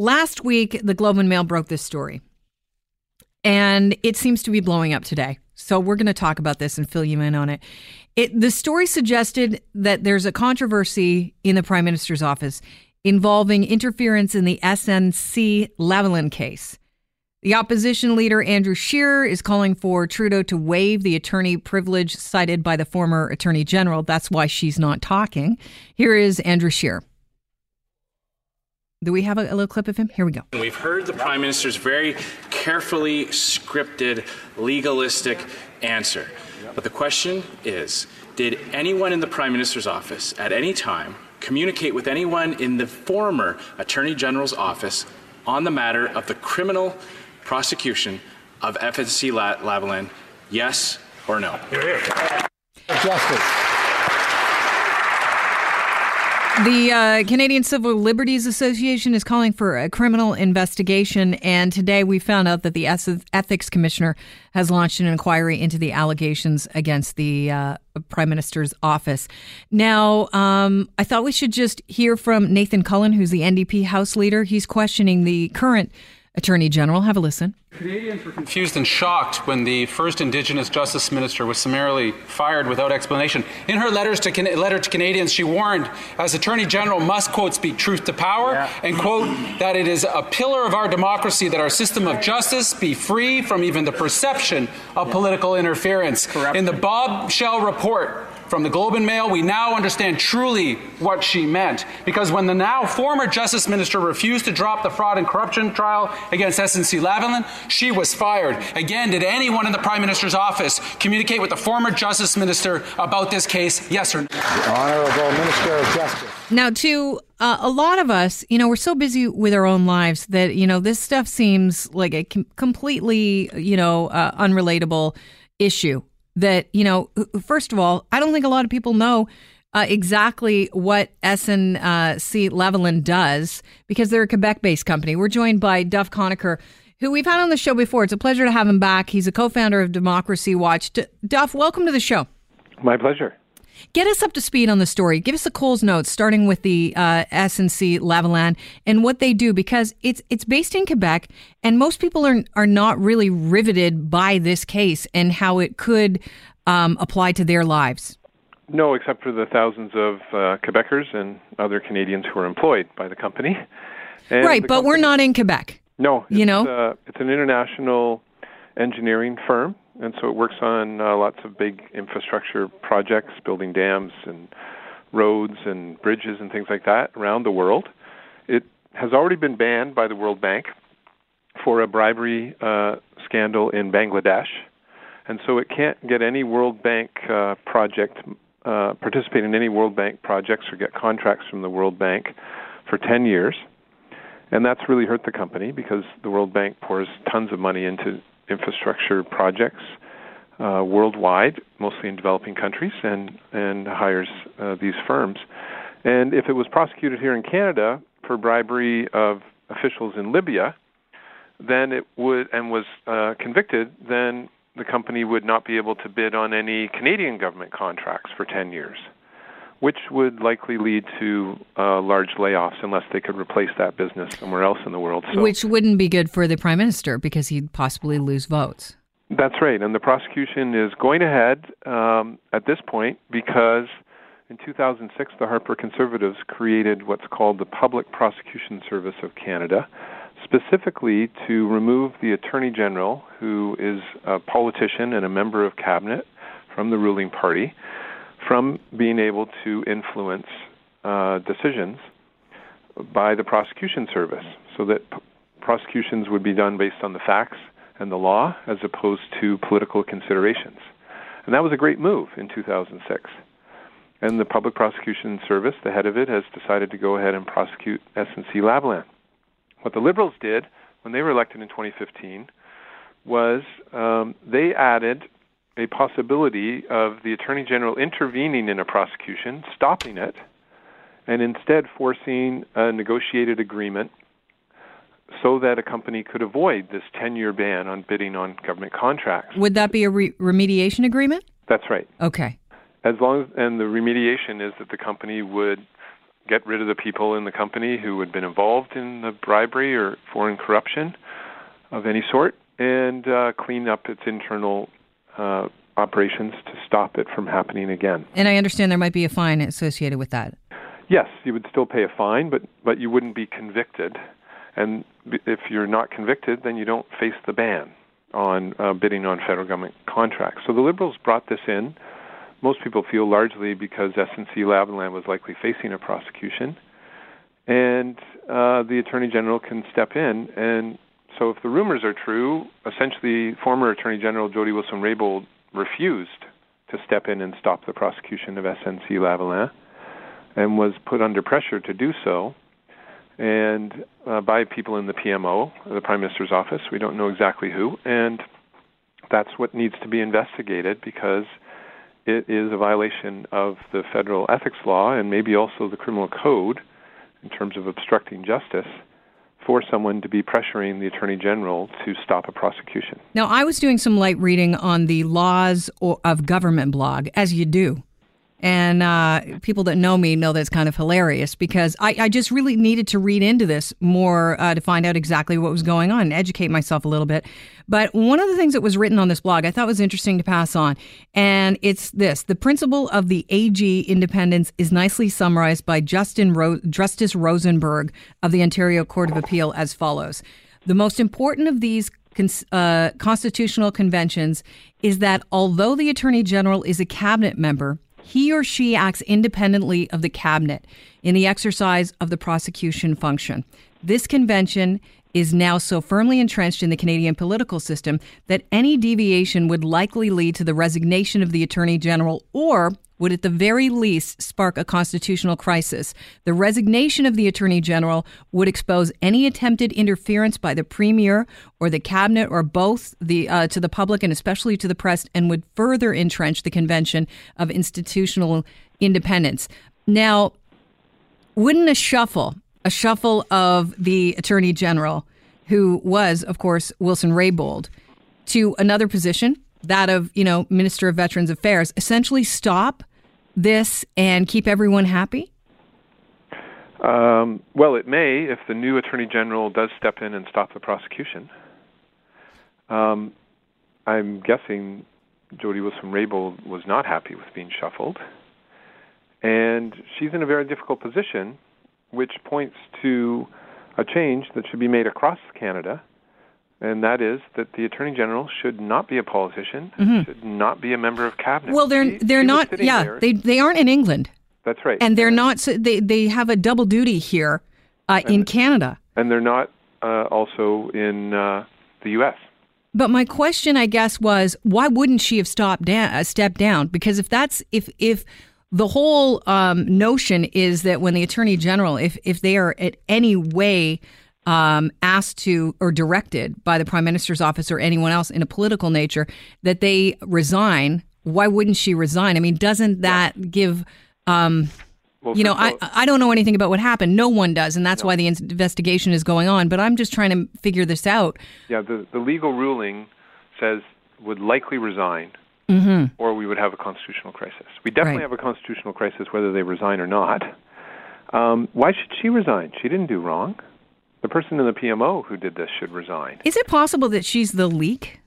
last week, the Globe and Mail broke this story, and it seems to be blowing up today. So we're going to talk about this and fill you in on it. It the story suggested that there's a controversy in the Prime Minister's office involving interference in the SNC Lavalin case. The opposition leader, Andrew Scheer, is calling for Trudeau to waive the attorney privilege cited by the former attorney general. That's why she's not talking. Here is Andrew Scheer. Do we have a, a, little clip of him? Here we go. We've heard the Prime Minister's very carefully scripted, legalistic answer. But the question is Did anyone in the Prime Minister's office at any time communicate with anyone in the former Attorney General's office on the matter of the criminal prosecution of SNC Lavalin? Yes or no? Justice. The uh, Canadian Civil Liberties Association is calling for a criminal investigation, and today we found out that the Ethics Commissioner has launched an inquiry into the allegations against the uh, Prime Minister's office. Now, um, I thought we should just hear from Nathan Cullen, who's the NDP House Leader. He's questioning the current Attorney General. Have a listen. Canadians were confused and shocked when the first Indigenous Justice Minister was summarily fired without explanation. In her letters to letter to Canadians, she warned, as Attorney General, must quote speak truth to power yeah. and quote that it is a pillar of our democracy that our system of justice be free from even the perception of yeah. political interference. Correct. In the Bob Shell report, from the Globe and Mail, we now understand truly what she meant. Because when the now former Justice Minister refused to drop the fraud and corruption trial against SNC Lavalin, she was fired. Again, did anyone in the Prime Minister's office communicate with the former Justice Minister about this case? Yes or no? The Honorable Minister of Justice. Now, to uh, a lot of us, you know, we're so busy with our own lives that, you know, this stuff seems like a com- completely, you know, uh, unrelatable issue that, you know, first of all, I don't think a lot of people know uh, exactly what SNC Lavalin does because they're a Quebec based company. We're joined by Duff Conacher, who we've had on the show before. It's a pleasure to have him back. He's a co founder of Democracy Watch. D- Duff, welcome to the show. My pleasure. Get us up to speed on the story. Give us the Coles notes, starting with the uh, SNC Lavalin and what they do, because it's it's based in Quebec, and most people are are not really riveted by this case and how it could um, apply to their lives. No, except for the thousands of uh, Quebecers and other Canadians who are employed by the company. And right, the but company, we're not in Quebec. No, you know, uh, it's an international engineering firm and so it works on uh, lots of big infrastructure projects, building dams and roads and bridges and things like that around the world. It has already been banned by the World Bank for a bribery uh, scandal in Bangladesh, and so it can't get any World Bank uh, project, uh, participate in any World Bank projects or get contracts from the World Bank for 10 years. And that's really hurt the company because the World Bank pours tons of money into infrastructure projects uh, worldwide, mostly in developing countries, and and hires uh, these firms. And if it was prosecuted here in Canada for bribery of officials in Libya, then it would and was uh, convicted, then the company would not be able to bid on any Canadian government contracts for 10 years, which would likely lead to uh, large layoffs unless they could replace that business somewhere else in the world. So, which wouldn't be good for the prime minister because he'd possibly lose votes. That's right, and the prosecution is going ahead um, at this point because in 2006 the Harper Conservatives created what's called the Public Prosecution Service of Canada, specifically to remove the Attorney General, who is a politician and a member of cabinet from the ruling party, from being able to influence uh, decisions by the prosecution service, so that p- prosecutions would be done based on the facts and the law as opposed to political considerations. And that was a great move in 2006. And the Public Prosecution Service, the head of it, has decided to go ahead and prosecute Lavalin. What the Liberals did when they were elected in 2015 was um, they added a possibility of the Attorney General intervening in a prosecution, stopping it, and instead forcing a negotiated agreement so that a company could avoid this 10 year ban on bidding on government contracts. Would that be a re- remediation agreement? That's right. Okay. As long as, and the remediation is that the company would get rid of the people in the company who had been involved in the bribery or foreign corruption of any sort, and uh, clean up its internal uh, operations to stop it from happening again. And I understand there might be a fine associated with that. Yes, you would still pay a fine, but but you wouldn't be convicted. And if you're not convicted, then you don't face the ban on uh, bidding on federal government contracts. So the Liberals brought this in. Most people feel largely because SNC Lavalin was likely facing a prosecution, and uh, the Attorney General can step in. And so, if the rumors are true, essentially, former Attorney General Jody Wilson-Raybould refused to step in and stop the prosecution of SNC Lavalin, and was put under pressure to do so and uh, by people in the PMO, the Prime Minister's office. We don't know exactly who, and that's what needs to be investigated because it is a violation of the federal ethics law and maybe also the criminal code in terms of obstructing justice for someone to be pressuring the attorney general to stop a prosecution. Now, I was doing some light reading on the laws of government blog, as you do. And uh, people that know me know that's kind of hilarious because I, I just really needed to read into this more uh, to find out exactly what was going on and educate myself a little bit. But one of the things that was written on this blog I thought was interesting to pass on, and it's this the principle of the AG independence is nicely summarized by Justin Ro- Justice Rosenberg of the Ontario Court of Appeal as follows The most important of these uh, constitutional conventions is that although the Attorney General is a cabinet member, he or she acts independently of the cabinet in the exercise of the prosecution function. This convention is now so firmly entrenched in the Canadian political system that any deviation would likely lead to the resignation of the Attorney General or would at the very least spark a constitutional crisis. The resignation of the Attorney General would expose any attempted interference by the Premier or the Cabinet or both the, uh, to the public and especially to the press and would further entrench the Convention of Institutional Independence. Now, wouldn't a shuffle, a shuffle of the Attorney General, who was, of course, Wilson Raybould, to another position, that of, you know, Minister of Veterans Affairs, essentially stop this and keep everyone happy? Um, well, it may if the new Attorney General does step in and stop the prosecution. Um, I'm guessing Jody Wilson-Raybould was not happy with being shuffled, and she's in a very difficult position, which points to a change that should be made across Canada and that is that the attorney general should not be a politician, mm-hmm. should not be a member of cabinet. Well, they're she, they're she not. Yeah, there. they they aren't in England. That's right, and they're not. They they have a double duty here uh, in Canada, and they're not uh, also in uh, the U.S. But my question, I guess, was why wouldn't she have stopped down, uh, stepped down? Because if that's if if the whole um, notion is that when the attorney general, if if they are at any way um, asked to or directed by the prime minister's office or anyone else in a political nature that they resign, why wouldn't she resign? I mean, doesn't that yeah. give? Um, well, you know, I I don't know anything about what happened. No one does, and that's no. why the investigation is going on. But I'm just trying to figure this out. Yeah, the the legal ruling says would likely resign, mm-hmm. or we would have a constitutional crisis. We definitely right. have a constitutional crisis whether they resign or not. Um, why should she resign? She didn't do wrong the person in the PMO who did this should resign. Is it possible that she's the leak?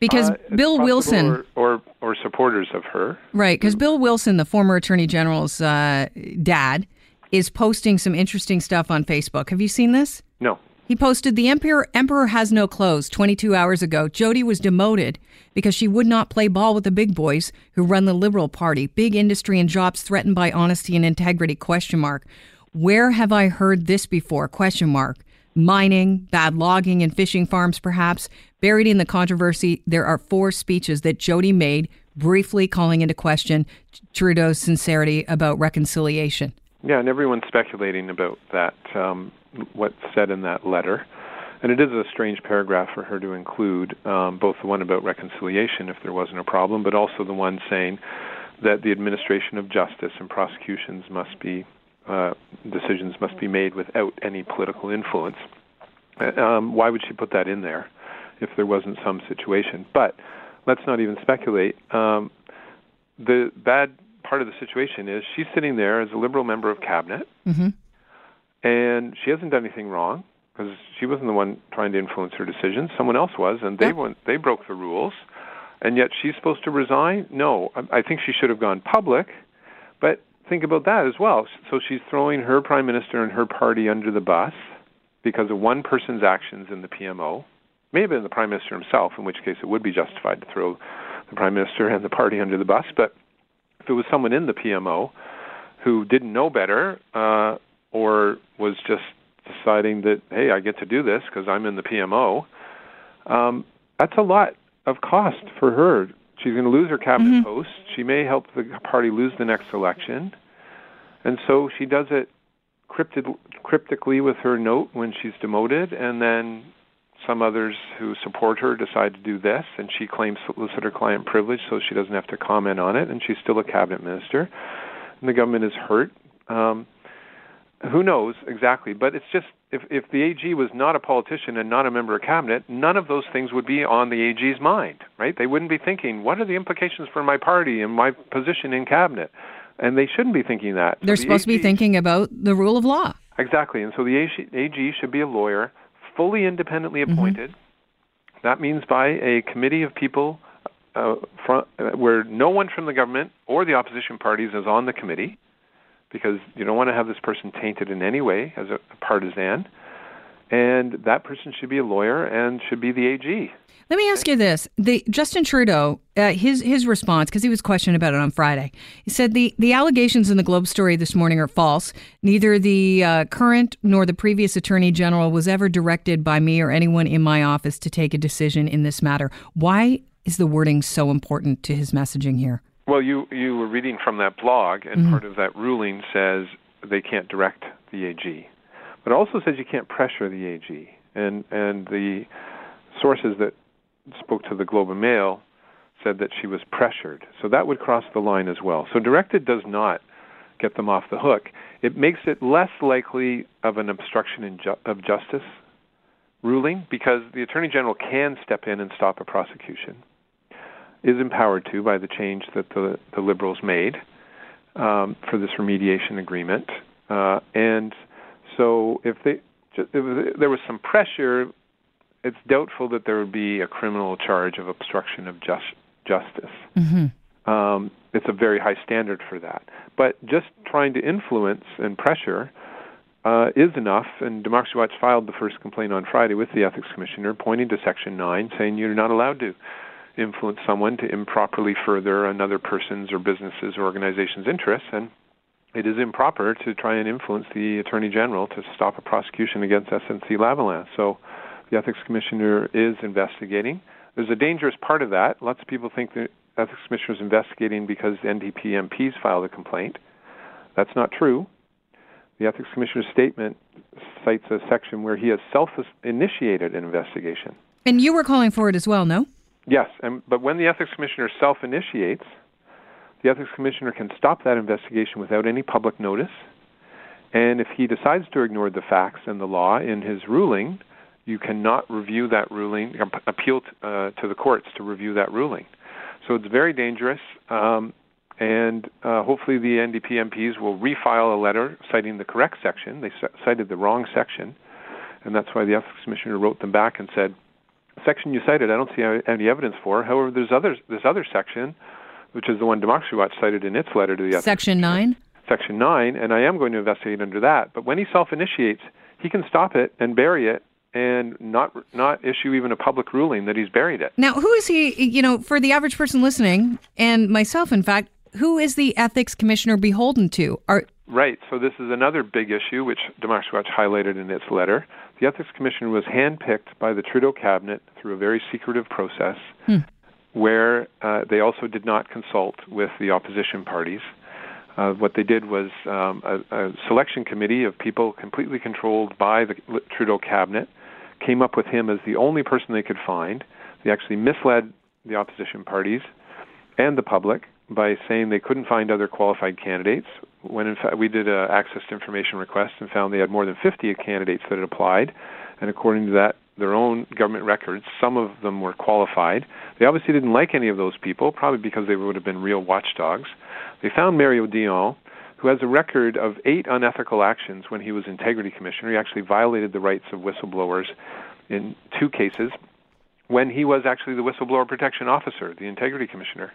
Because uh, Bill Wilson or, or, or supporters of her, right? Because Bill Wilson, the former Attorney General's uh, dad, is posting some interesting stuff on Facebook. Have you seen this? No. He posted the Emperor Emperor has no clothes 22 hours ago. Jody was demoted because she would not play ball with the big boys who run the Liberal Party. Big industry and jobs threatened by honesty and integrity question mark. Where have I heard this before? Question mark. Mining, bad logging and fishing farms, perhaps. Buried in the controversy, there are four speeches that Jody made, briefly calling into question Trudeau's sincerity about reconciliation. Yeah, and everyone's speculating about that, um, what's said in that letter. And it is a strange paragraph for her to include, um, both the one about reconciliation, if there wasn't a problem, but also the one saying that the administration of justice and prosecutions must be uh, decisions must be made without any political influence. Uh, um, why would she put that in there if there wasn't some situation? But let's not even speculate. Um, the bad part of the situation is she's sitting there as a liberal member of cabinet, Mm-hmm. and she hasn't done anything wrong because she wasn't the one trying to influence her decisions. Someone else was, and they Yeah. went, they broke the rules, and yet she's supposed to resign. No, I, I think she should have gone public, but think about that as well. So she's throwing her prime minister and her party under the bus because of one person's actions in the PMO. May have been the prime minister himself, in which case it would be justified to throw the prime minister and the party under the bus. But if it was someone in the PMO who didn't know better uh, or was just deciding that hey, I get to do this because I'm in the PMO, um, that's a lot of cost for her. She's going to lose her cabinet post. She may help the party lose the next election, and so she does it cryptid, cryptically with her note when she's demoted, and then some others who support her decide to do this, and she claims solicitor-client privilege, so she doesn't have to comment on it, and she's still a cabinet minister, and the government is hurt. Um, who knows exactly? But it's just if if the AG was not a politician and not a member of cabinet, none of those things would be on the AG's mind, right? They wouldn't be thinking, what are the implications for my party and my position in cabinet? And they shouldn't be thinking that. They're the supposed to be thinking about the rule of law. Exactly. And so the AG, AG should be a lawyer, fully independently appointed. That means by a committee of people uh, from, uh, where no one from the government or the opposition parties is on the committee, because you don't want to have this person tainted in any way as a partisan. And that person should be a lawyer and should be the AG. Let me ask you this: the Justin Trudeau, uh, his his response, because he was questioned about it on Friday, he said the the allegations in the Globe story this morning are false. Neither the uh, current nor the previous Attorney General was ever directed by me or anyone in my office to take a decision in this matter. Why is the wording so important to his messaging here? Well, you you were reading from that blog, and mm-hmm. part of that ruling says they can't direct the AG, but it also says you can't pressure the AG. And and the sources that spoke to the Globe and Mail said that she was pressured, so that would cross the line as well. So directed does not get them off the hook. It makes it less likely of an obstruction in ju- of justice ruling because the Attorney General can step in and stop a prosecution is empowered to by the change that the, the Liberals made um, for this remediation agreement. Uh, and so if, they, if there was some pressure, it's doubtful that there would be a criminal charge of obstruction of just, justice. Um, it's a very high standard for that. But just trying to influence and pressure uh, is enough. And Democracy Watch filed the first complaint on Friday with the Ethics Commissioner, pointing to Section 9, saying you're not allowed to influence someone to improperly further another person's or business's or organization's interests. And it is improper to try and influence the Attorney General to stop a prosecution against SNC Lavalin. So the Ethics Commissioner is investigating. There's a dangerous part of that. Lots of people think the Ethics Commissioner is investigating because the NDP MPs filed a complaint. That's not true. The Ethics Commissioner's statement cites a section where he has self initiated an investigation. And you were calling for it as well, no? Yes, and, but when the Ethics Commissioner self initiates, the Ethics Commissioner can stop that investigation without any public notice. And if he decides to ignore the facts and the law in his ruling, you cannot review that ruling, appeal t- uh, to the courts to review that ruling. So it's very dangerous. Um, and uh, hopefully the NDP MPs will refile a letter citing the correct section. They c- cited the wrong section, and that's why the Ethics Commissioner wrote them back and said, "Section you cited, I don't see any evidence for. However, there's others, this other section, which is the one Democracy Watch cited in its letter to the Section 9? Section 9, and I am going to investigate under that. But when he self-initiates, he can stop it and bury it and not not issue even a public ruling that he's buried it. Now, who is he, you know, for the average person listening, and myself, in fact, who is the ethics commissioner beholden to? Are Right. So this is another big issue, which Democracy Watch highlighted in its letter. The Ethics Commission was handpicked by the Trudeau cabinet through a very secretive process, where uh, they also did not consult with the opposition parties. Uh, what they did was um, a, a selection committee of people completely controlled by the Trudeau cabinet came up with him as the only person they could find. They actually misled the opposition parties and the public by saying they couldn't find other qualified candidates. When in fact we did a access to information request and found they had more than 50 candidates that had applied, and according to that their own government records. Some of them were qualified. They obviously didn't like any of those people, probably because they would have been real watchdogs. They found Mario Dion, who has a record of eight unethical actions when he was integrity commissioner. He actually violated the rights of whistleblowers in two cases when he was actually the whistleblower protection officer, the integrity commissioner.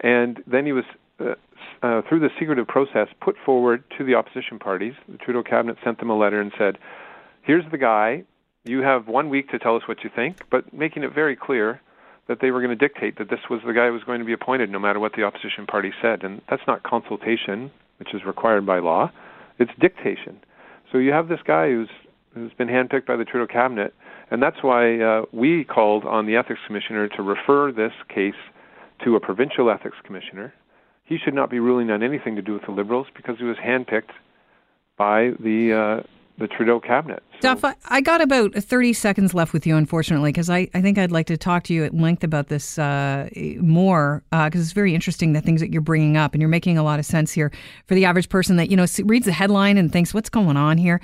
And then he was, uh, uh, through the secretive process, put forward to the opposition parties. The Trudeau cabinet sent them a letter and said, here's the guy. You have one week to tell us what you think, but making it very clear that they were going to dictate that this was the guy who was going to be appointed no matter what the opposition party said. And that's not consultation, which is required by law. It's dictation. So you have this guy who's who's been handpicked by the Trudeau cabinet, and that's why uh, we called on the ethics commissioner to refer this case to a provincial ethics commissioner. He should not be ruling on anything to do with the Liberals because he was handpicked by the uh, the Trudeau cabinet. So, Duff, I got about 30 seconds left with you, unfortunately, because I, I think I'd like to talk to you at length about this uh, more, because uh, it's very interesting, the things that you're bringing up, and you're making a lot of sense here for the average person that, you know, reads the headline and thinks, what's going on here?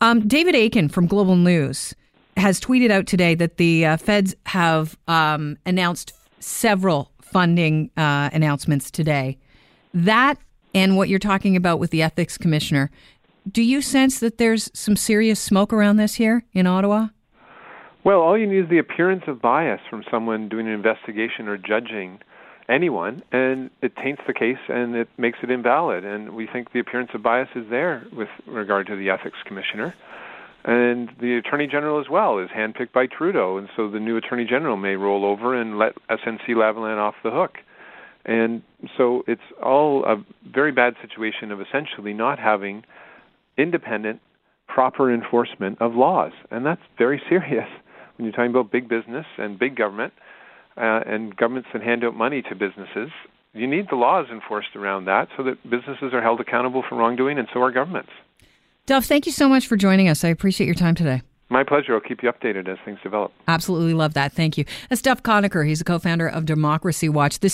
Um, David Akin from Global News has tweeted out today that the uh, feds have um, announced several funding uh, announcements today. That and what you're talking about with the ethics commissioner do you sense that there's some serious smoke around this here in Ottawa? Well, all you need is the appearance of bias from someone doing an investigation or judging anyone, and it taints the case and it makes it invalid. And we think the appearance of bias is there with regard to the ethics commissioner. And the Attorney General as well is handpicked by Trudeau, and so the new Attorney General may roll over and let SNC Lavalin off the hook. And so it's all a very bad situation of essentially not having independent, proper enforcement of laws. And that's very serious when you're talking about big business and big government uh, and governments that hand out money to businesses. You need the laws enforced around that so that businesses are held accountable for wrongdoing, and so are governments. Duff, thank you so much for joining us. I appreciate your time today. My pleasure. I'll keep you updated as things develop. Absolutely love that. Thank you. That's Duff Conacher. He's a co founder of Democracy Watch. This